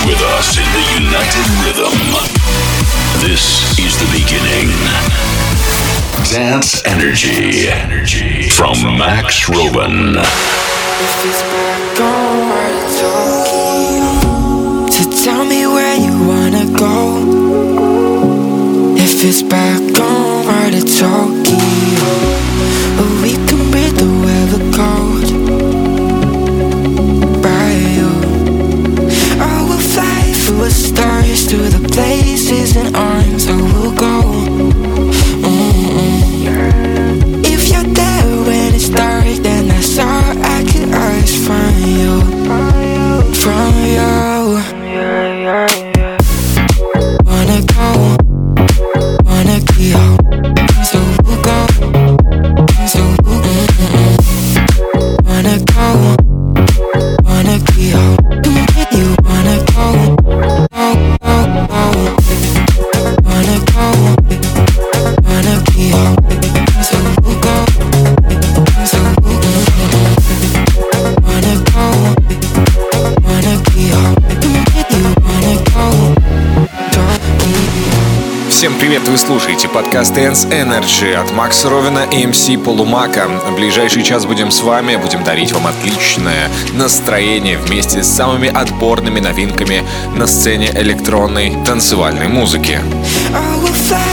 With us in the united rhythm. This is the beginning. Dance Energy. Energy. From Max Robin. So tell me where you wanna go. If it's back on right to Tokyo, superstar вы слушаете подкаст Dance Energy от Макса Ровина и MC Полумака. В ближайший час будем с вами, будем дарить вам отличное настроение вместе с самыми отборными новинками на сцене электронной танцевальной музыки. I will fly.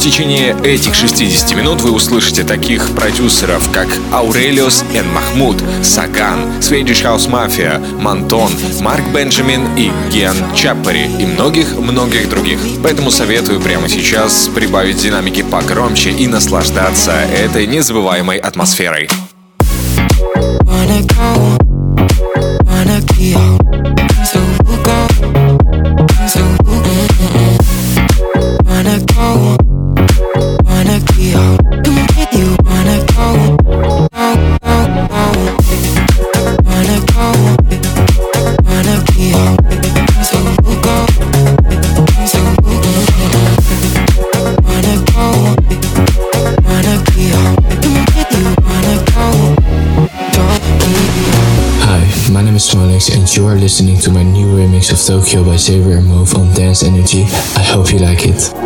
Течение этих 60 минут вы услышите таких продюсеров, как Аурелиус и Махмуд, Саган, Swedish House Mafia, Мантон, Марк Бенджамин и Ген Чаппери и многих-многих других. Поэтому советую прямо сейчас прибавить динамики погромче и наслаждаться этой незабываемой атмосферой. Listening to my new remix of Tokyo by Xavier and Move on Dance Energy. I hope you like it.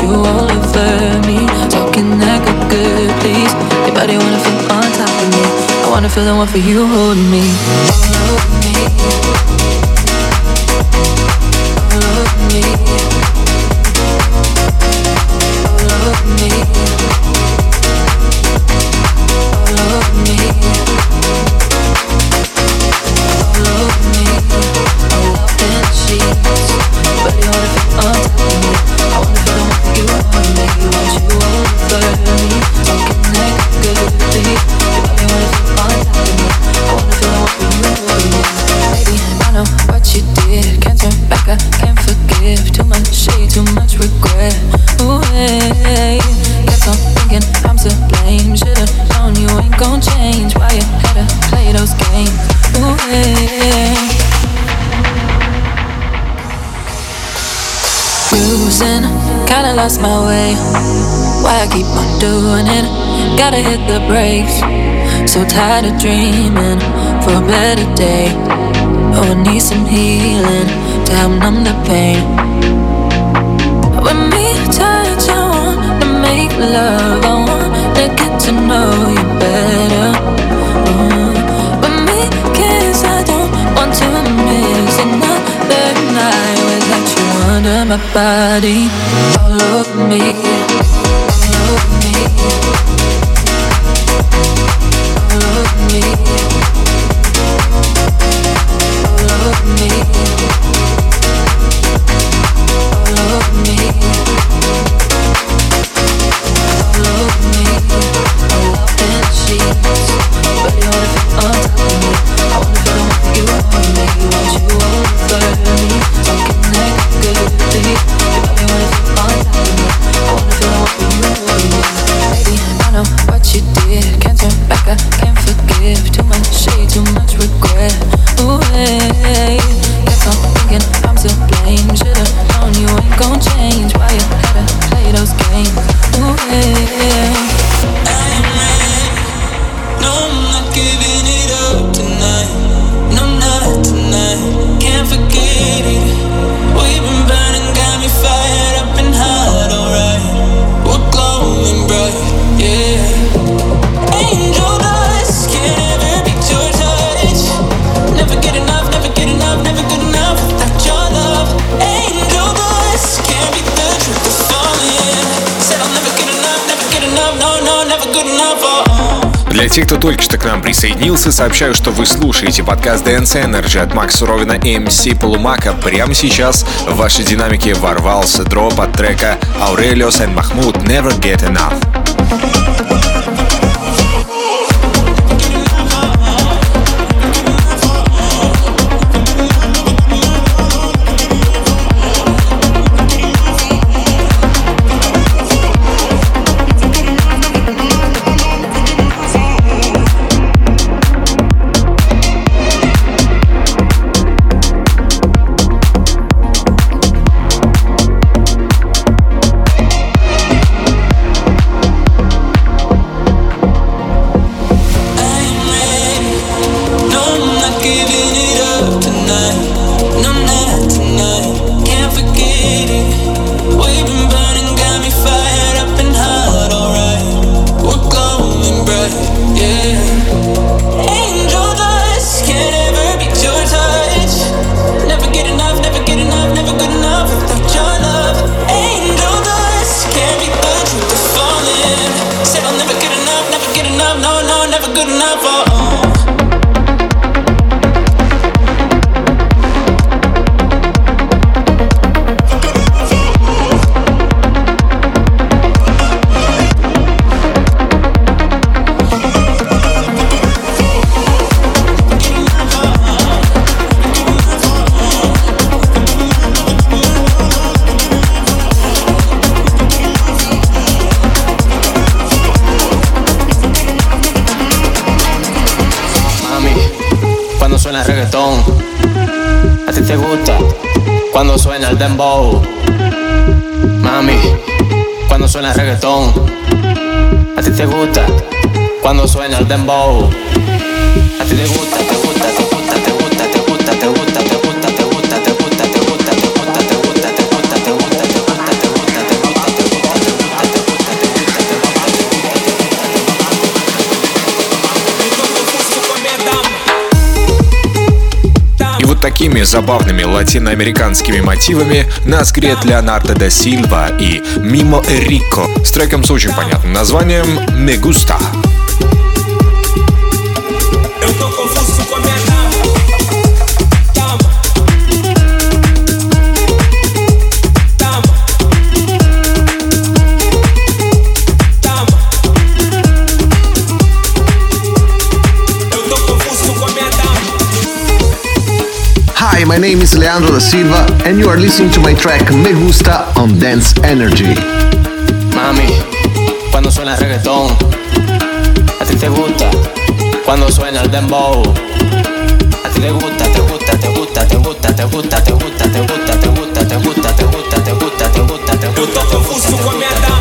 you all over me. Talking like a good please. Your body wanna feel on top of me. I wanna feel the one for you holding me. my way. Why I keep on doing it? Gotta hit the brakes. So tired of dreaming for a better day. Oh, I need some healing to help numb the pain. When me touch, I want to make love. my body, all of me, all of me, all of me, all of me. Для тех, кто только что к нам присоединился, сообщаю, что вы слушаете подкаст Dance Energy от Макса Суровина и MC Полумака. Прямо сейчас в ваши динамики ворвался дроп от трека Aurelios and Mahmoud Never Get Enough. El dembow. Mami, cuando suena el reggaetón. A ti te gusta cuando suena el dembow. A ti te gusta, te gusta, забавными латиноамериканскими мотивами нас греет Леонардо да Сильва и Мимо Рико с треком с очень понятным названием «Me Gusta». My name is Leandro da Silva, and you are listening to my track Me Gusta on Dance Energy. Mami, cuando suena el reggaetón, a ti te gusta. Cuando suena el dembow, a ti te gusta, te gusta, te gusta, te gusta, te gusta, te gusta, te gusta, te gusta, te gusta, te gusta, te gusta, te gusta, te gusta. Eu tô confuso com a minha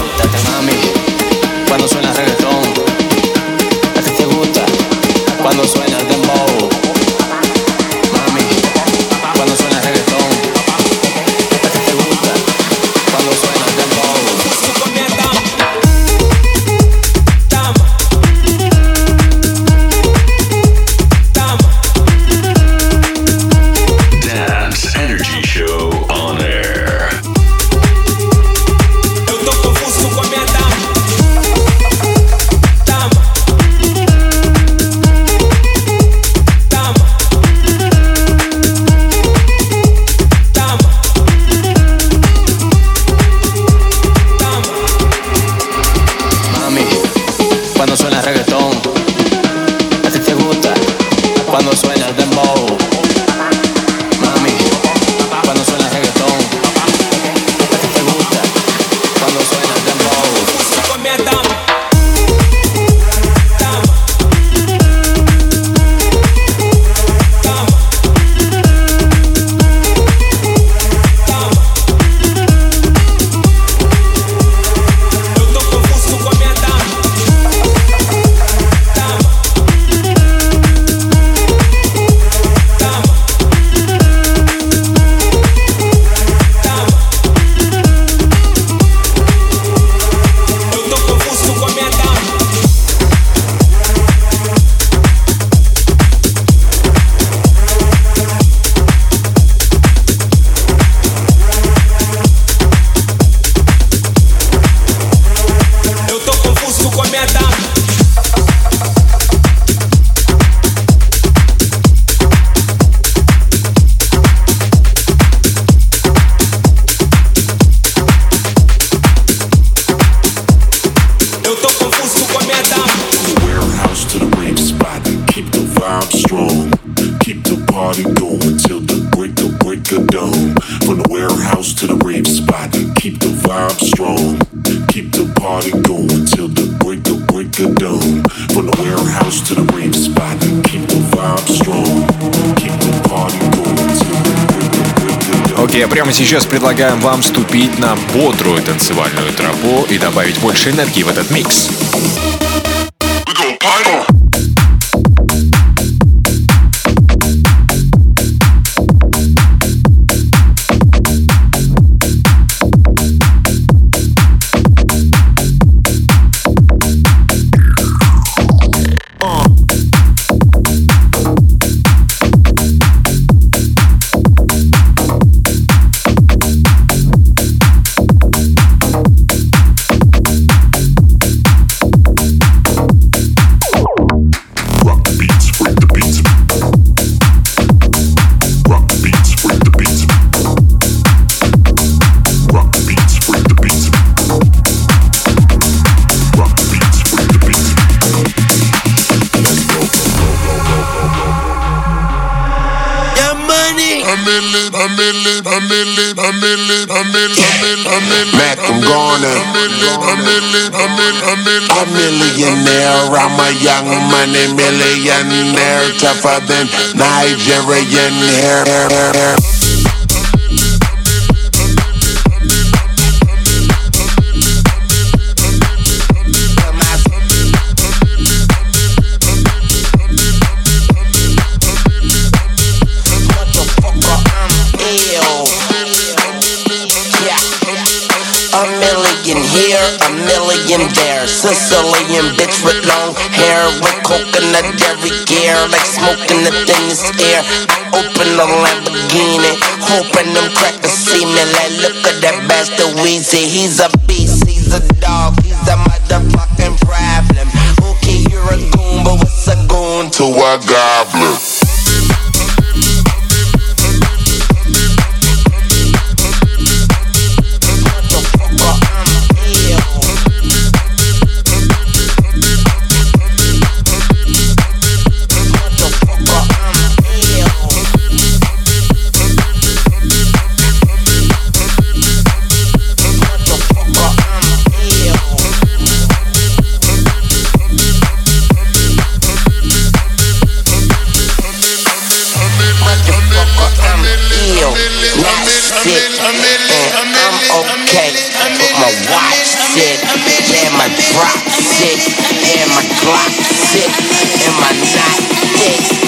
vibe strong. Keep the party going till the break of break of dawn. From the warehouse to the rave spot. Keep the vibe strong. Keep the party going till the break of break of dawn. Окей, а прямо сейчас предлагаем вам ступить на бодрую танцевальную тропу и добавить больше энергии в этот микс. I'm a young money millionaire, tougher than Nigerian hair. Millionaire. Sicilian bitch with long hair with coconut dairy gear, like smoking the thinnest air. I open the Lamborghini, hoping them crackers see me. Like, look at that bastard Weezy, he's a beast, he's a dog, he's a motherfucking problem. Okay, you're a goon, but what's a goon to a goblin? sick, and my drop sick, and my Glock sick, and my night sick.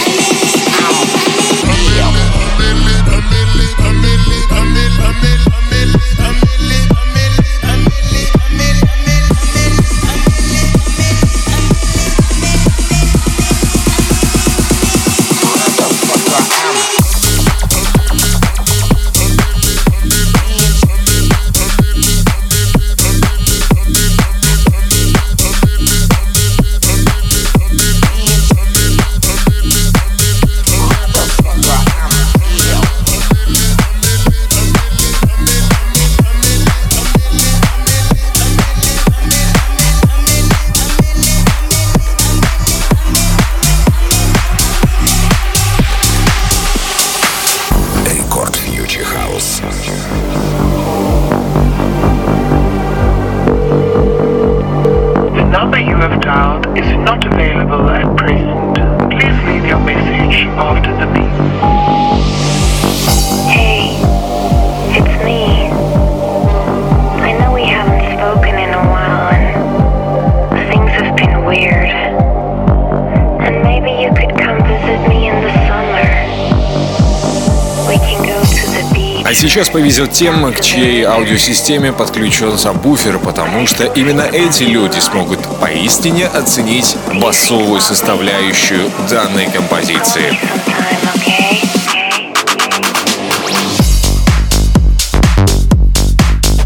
Сейчас повезет тем, к чьей аудиосистеме подключен сабвуфер, потому что именно эти люди смогут поистине оценить басовую составляющую данной композиции.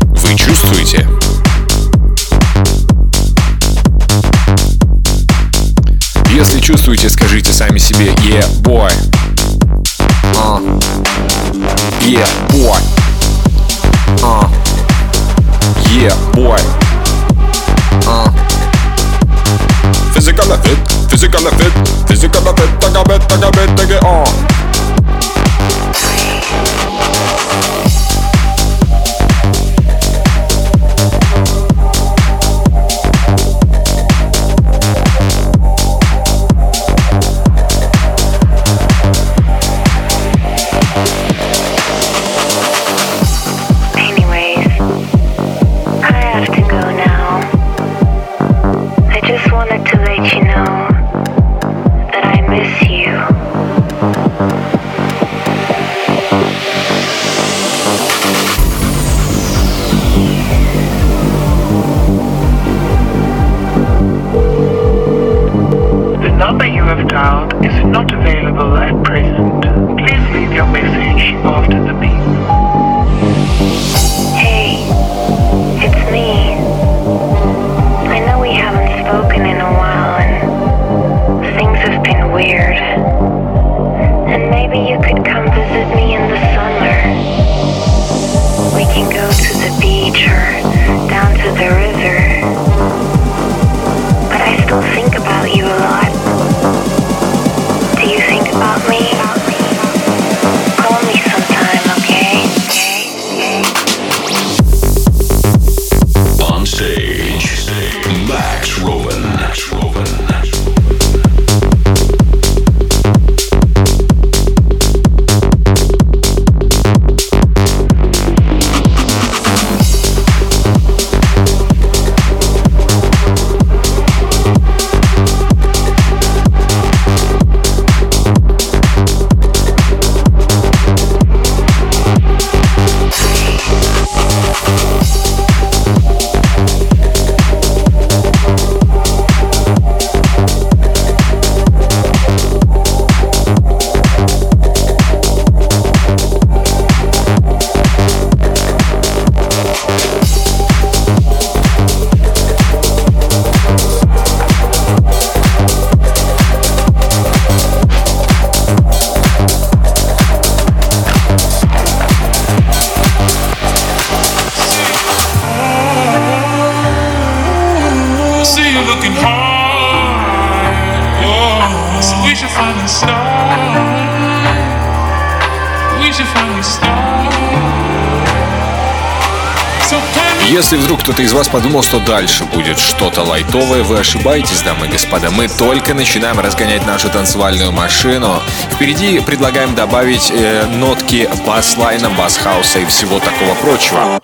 Вы чувствуете? Если чувствуете, скажите сами себе «Yeah, boy». Physical fit, physical fit, take a bit, take a bit, take it on. Если вдруг кто-то из вас подумал, что дальше будет что-то лайтовое, вы ошибаетесь, дамы и господа. Мы только начинаем разгонять нашу танцевальную машину. Впереди предлагаем добавить э, нотки бас-лайна, бас-хауса и всего такого прочего.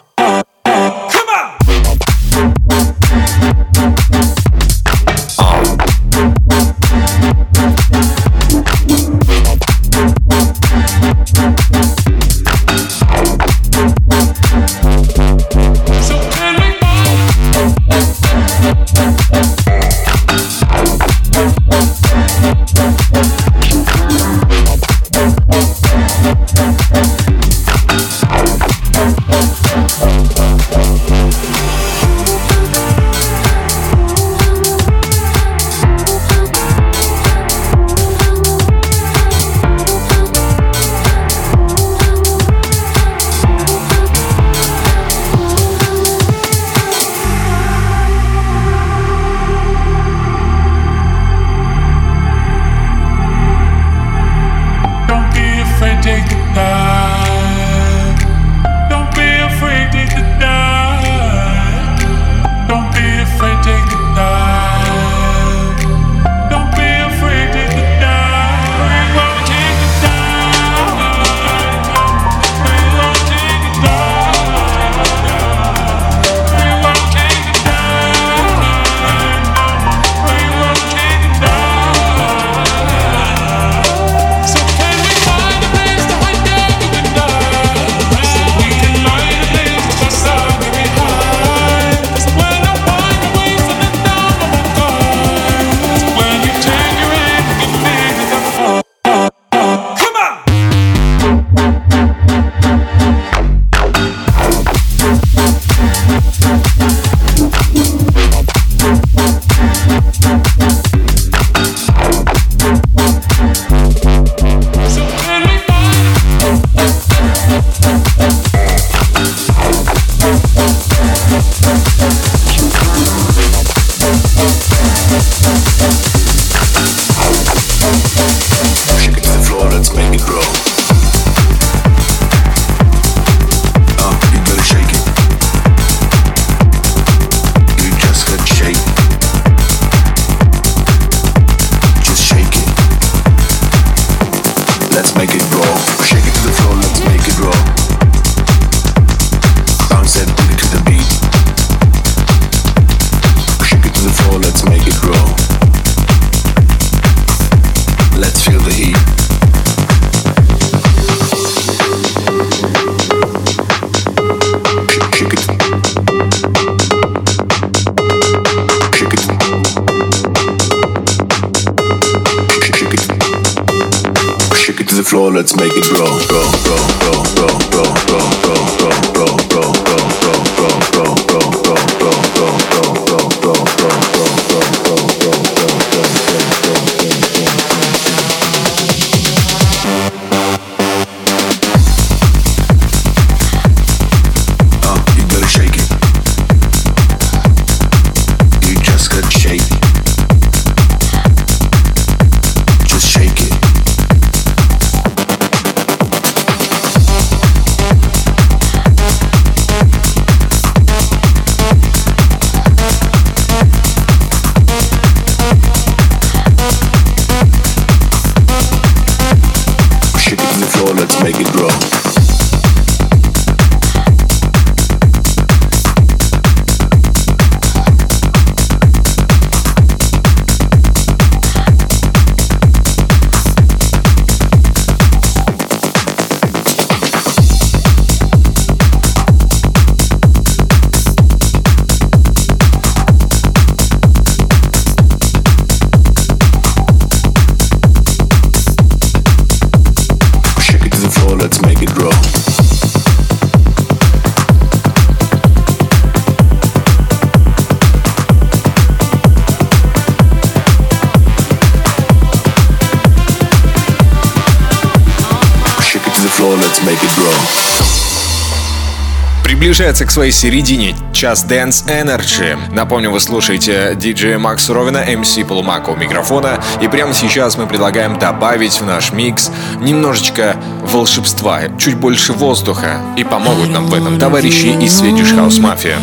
приближается к своей середине час Dance Energy. Напомню, вы слушаете диджея Макс Ровина, эм MC Полумака у микрофона. И прямо сейчас мы предлагаем добавить в наш микс немножечко волшебства, чуть больше воздуха. И помогут нам в этом товарищи из Swedish House Mafia.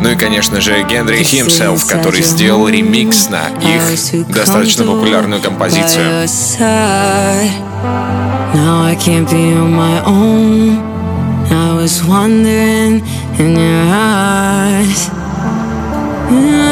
Ну и, конечно же, Генри Himself, который сделал ремикс на их достаточно популярную композицию. Now I can't be on my own. I was wandering in your eyes. Mm.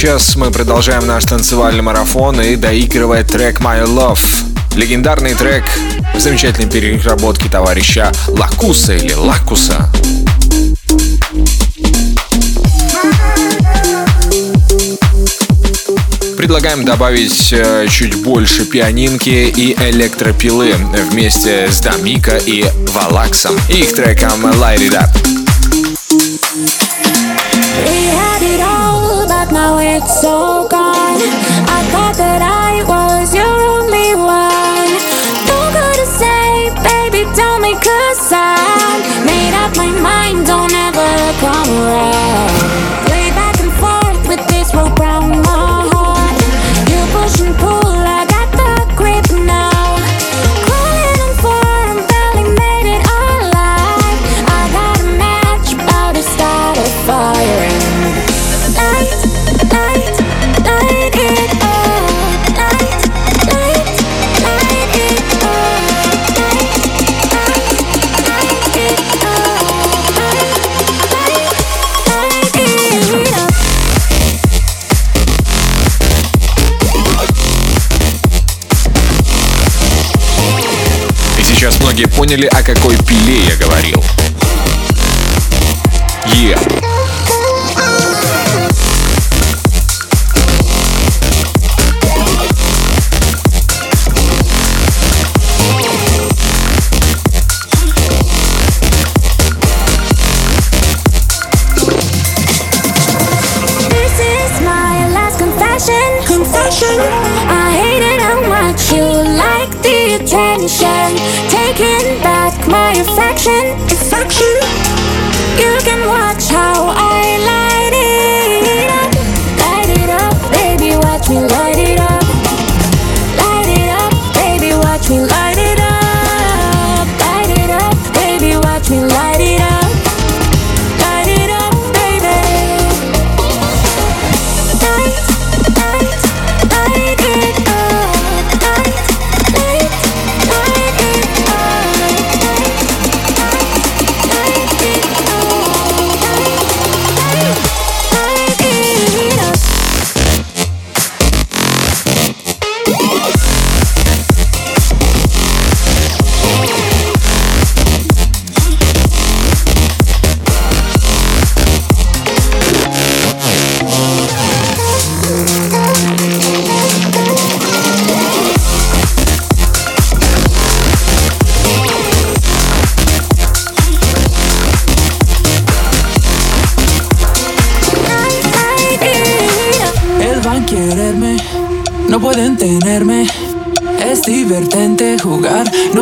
сейчас мы продолжаем наш танцевальный марафон и доигрывает трек «My Love». Легендарный трек в замечательной переработке товарища Лакуса или Лакуса. предлагаем добавить э, чуть больше пианинки и электропилы вместе с Дамика и Валаксом и их треком Light It Up. it's so поняли, о какой пиле я говорил. Yeah.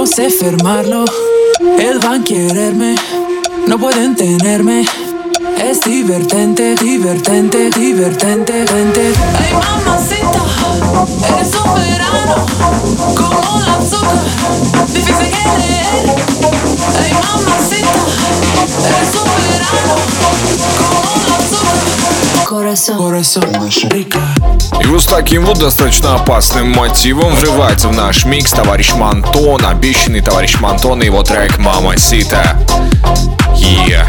Sé firmarlo. Él van a quererme, no pueden tenerme. Es divertente, divertente, divertente, divertente. Ay, mamacita, eres un verano, como la azúcar, difícil que leer. Ay, mamacita, eres un verano, como И вот с таким вот достаточно опасным мотивом врывается в наш микс товарищ Мантон, обещанный товарищ Мантон и его трек «Мама Сита». Yeah.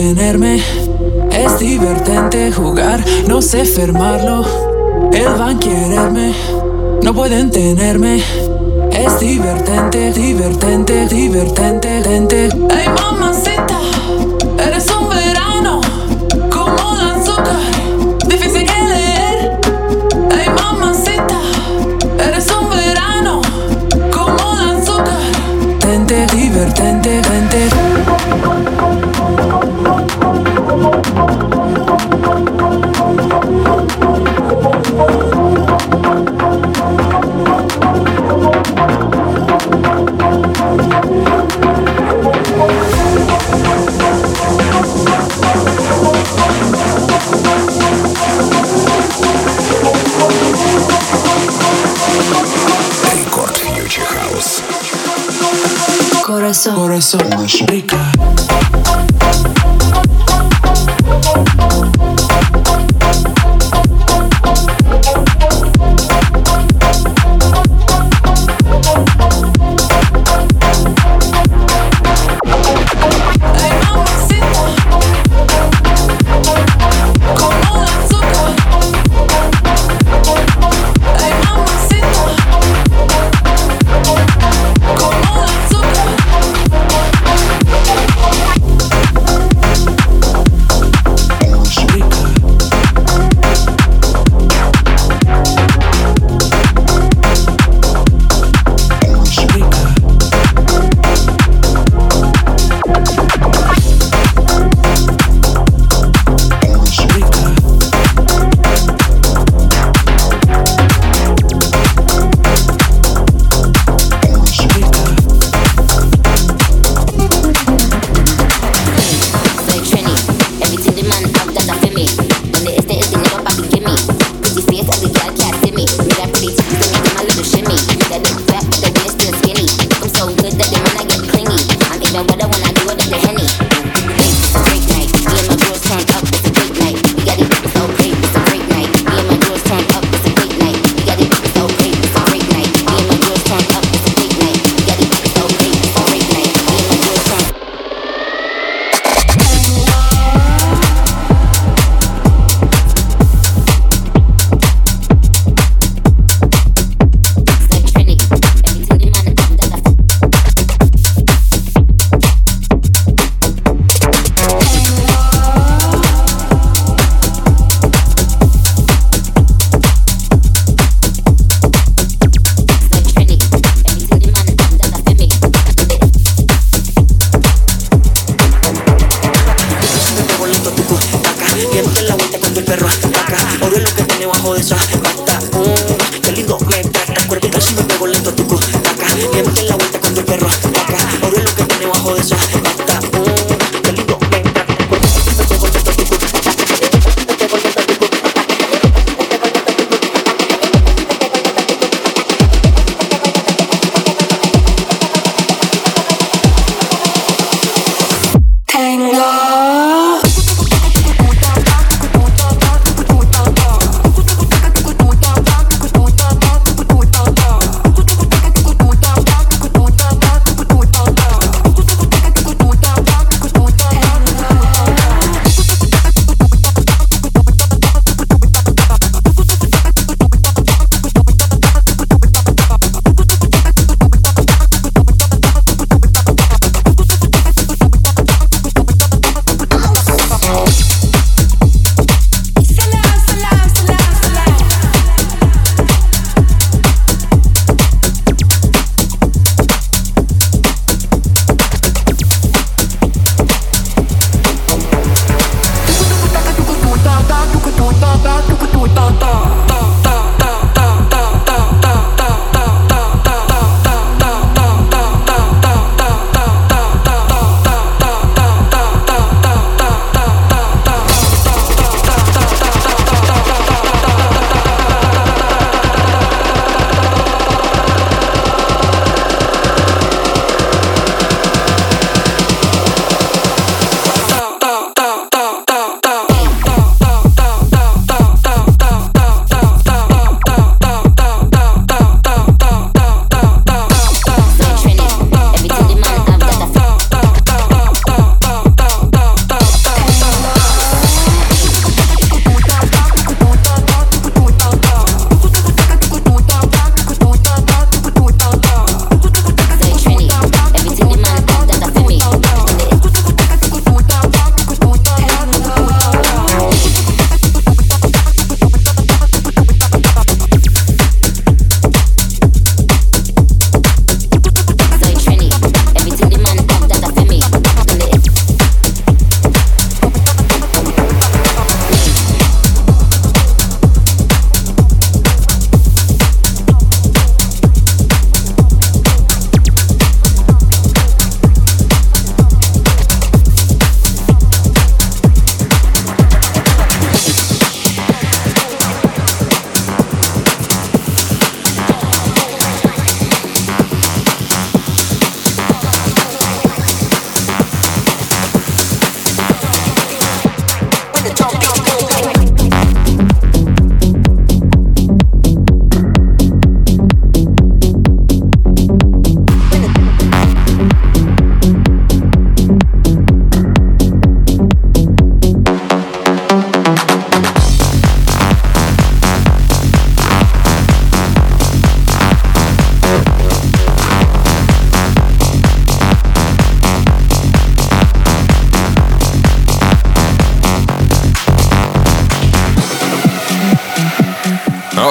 Es divertente jugar, no sé firmarlo. Él van a quererme, no pueden tenerme. Es divertente, divertente, divertente, divertente. Ay, mamacita,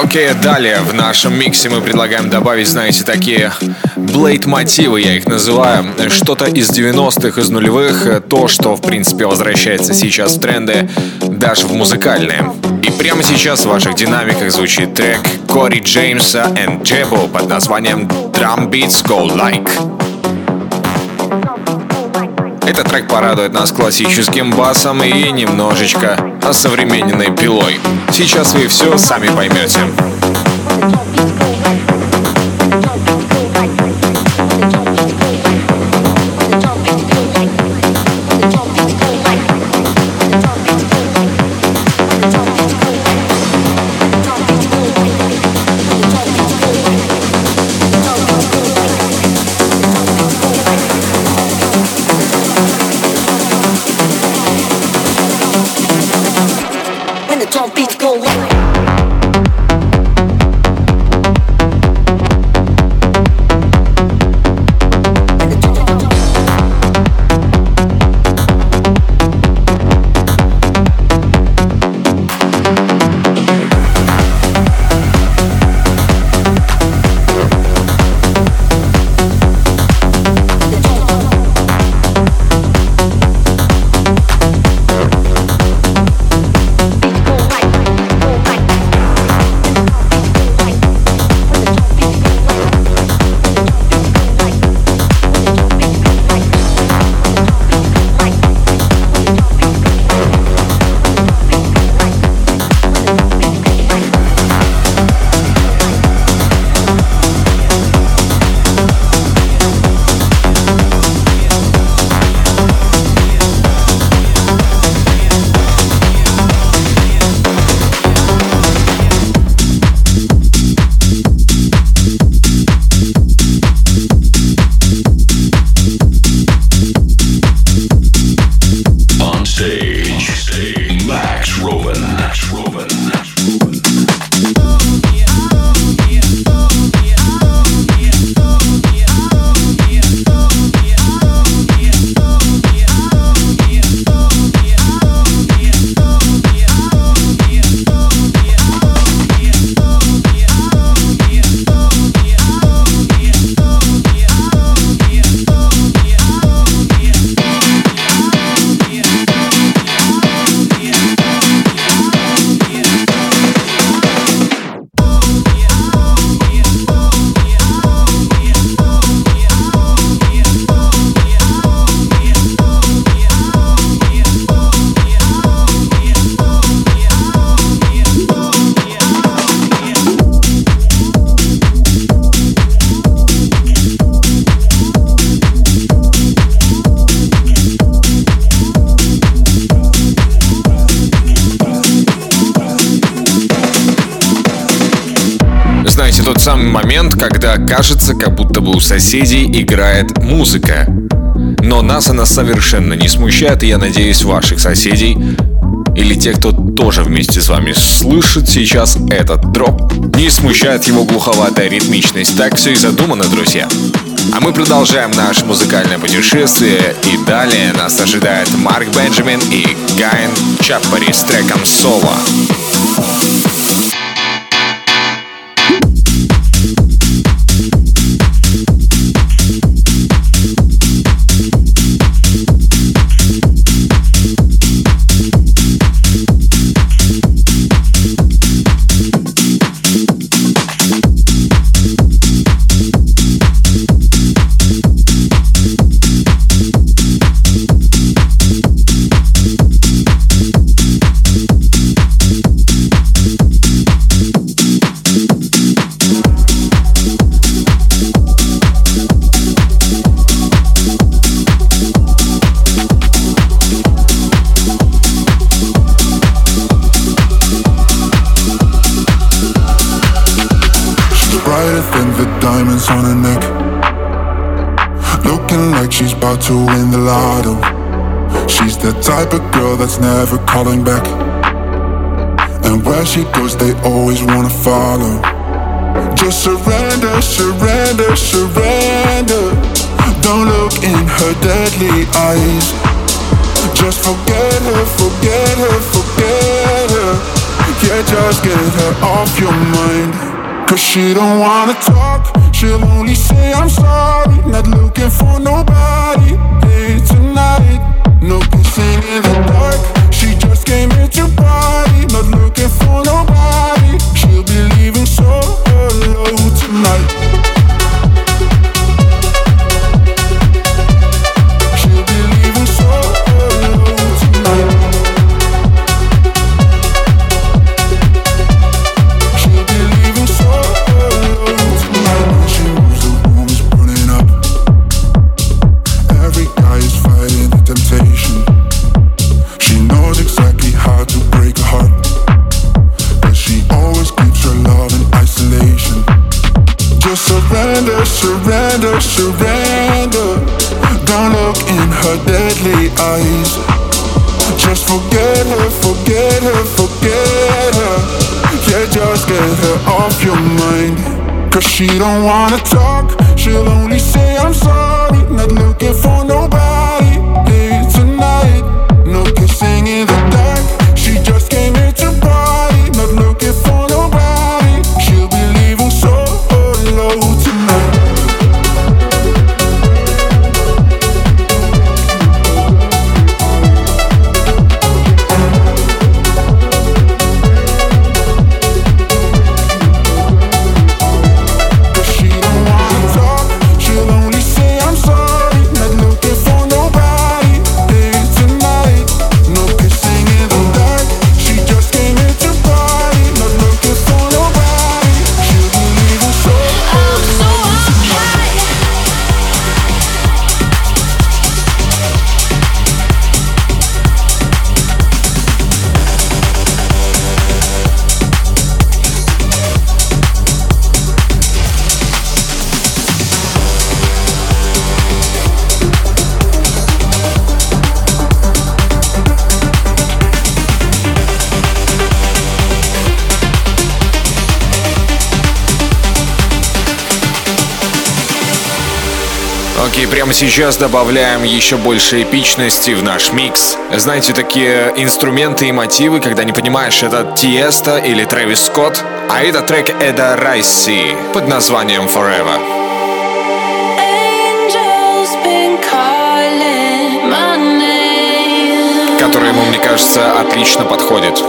Окей, далее в нашем миксе мы предлагаем добавить, знаете, такие блейд-мотивы, я их называю. Что-то из 90-х, из нулевых, то, что, в принципе, возвращается сейчас в тренды, даже в музыкальные. И прямо сейчас в ваших динамиках звучит трек Кори Джеймса и Джебо под названием Drum Beats Go Like. Этот трек порадует нас классическим басом и немножечко осовремененной пилой. Сейчас вы все сами поймете. Самый момент, когда кажется, как будто бы у соседей играет музыка. Но нас она совершенно не смущает, и я надеюсь, ваших соседей или тех, кто тоже вместе с вами слышит сейчас этот дроп, не смущает его глуховатая ритмичность. Так все и задумано, друзья. А мы продолжаем наше музыкальное путешествие, и далее нас ожидает Марк Бенджамин и Гайн Чаппари с треком «Соло». Deadly eyes. Just forget her, forget her, forget her. Yeah, just get her off your mind. Cause she don't wanna talk, she'll only say I'm sorry. Not looking for nobody here tonight. No kissing in the dark. She just came here to party. Not looking for nobody. She'll be leaving so off your mind. Cause she don't wanna talk, she'll only say I'm sorry. Not looking for nobody прямо сейчас добавляем еще больше эпичности в наш микс. Знаете, такие инструменты и мотивы, когда не понимаешь, это Тиеста или Трэвис Скотт, а это трек Эда Райси под названием Forever. который ему, мне кажется, отлично подходит.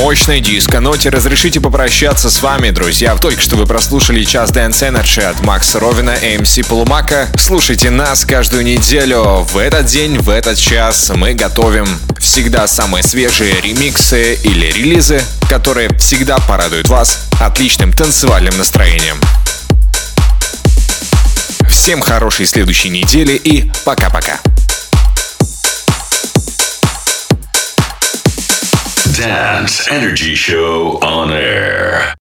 Мощной диско-ноте разрешите попрощаться с вами, друзья. Только что вы прослушали час Dance Energy от Макса Ровина и MC Полумака. Слушайте нас каждую неделю. В этот день, в этот час мы готовим всегда самые свежие ремиксы или релизы, которые всегда порадуют вас отличным танцевальным настроением. Всем хорошей следующей недели и пока-пока. Dance Energy Show on air.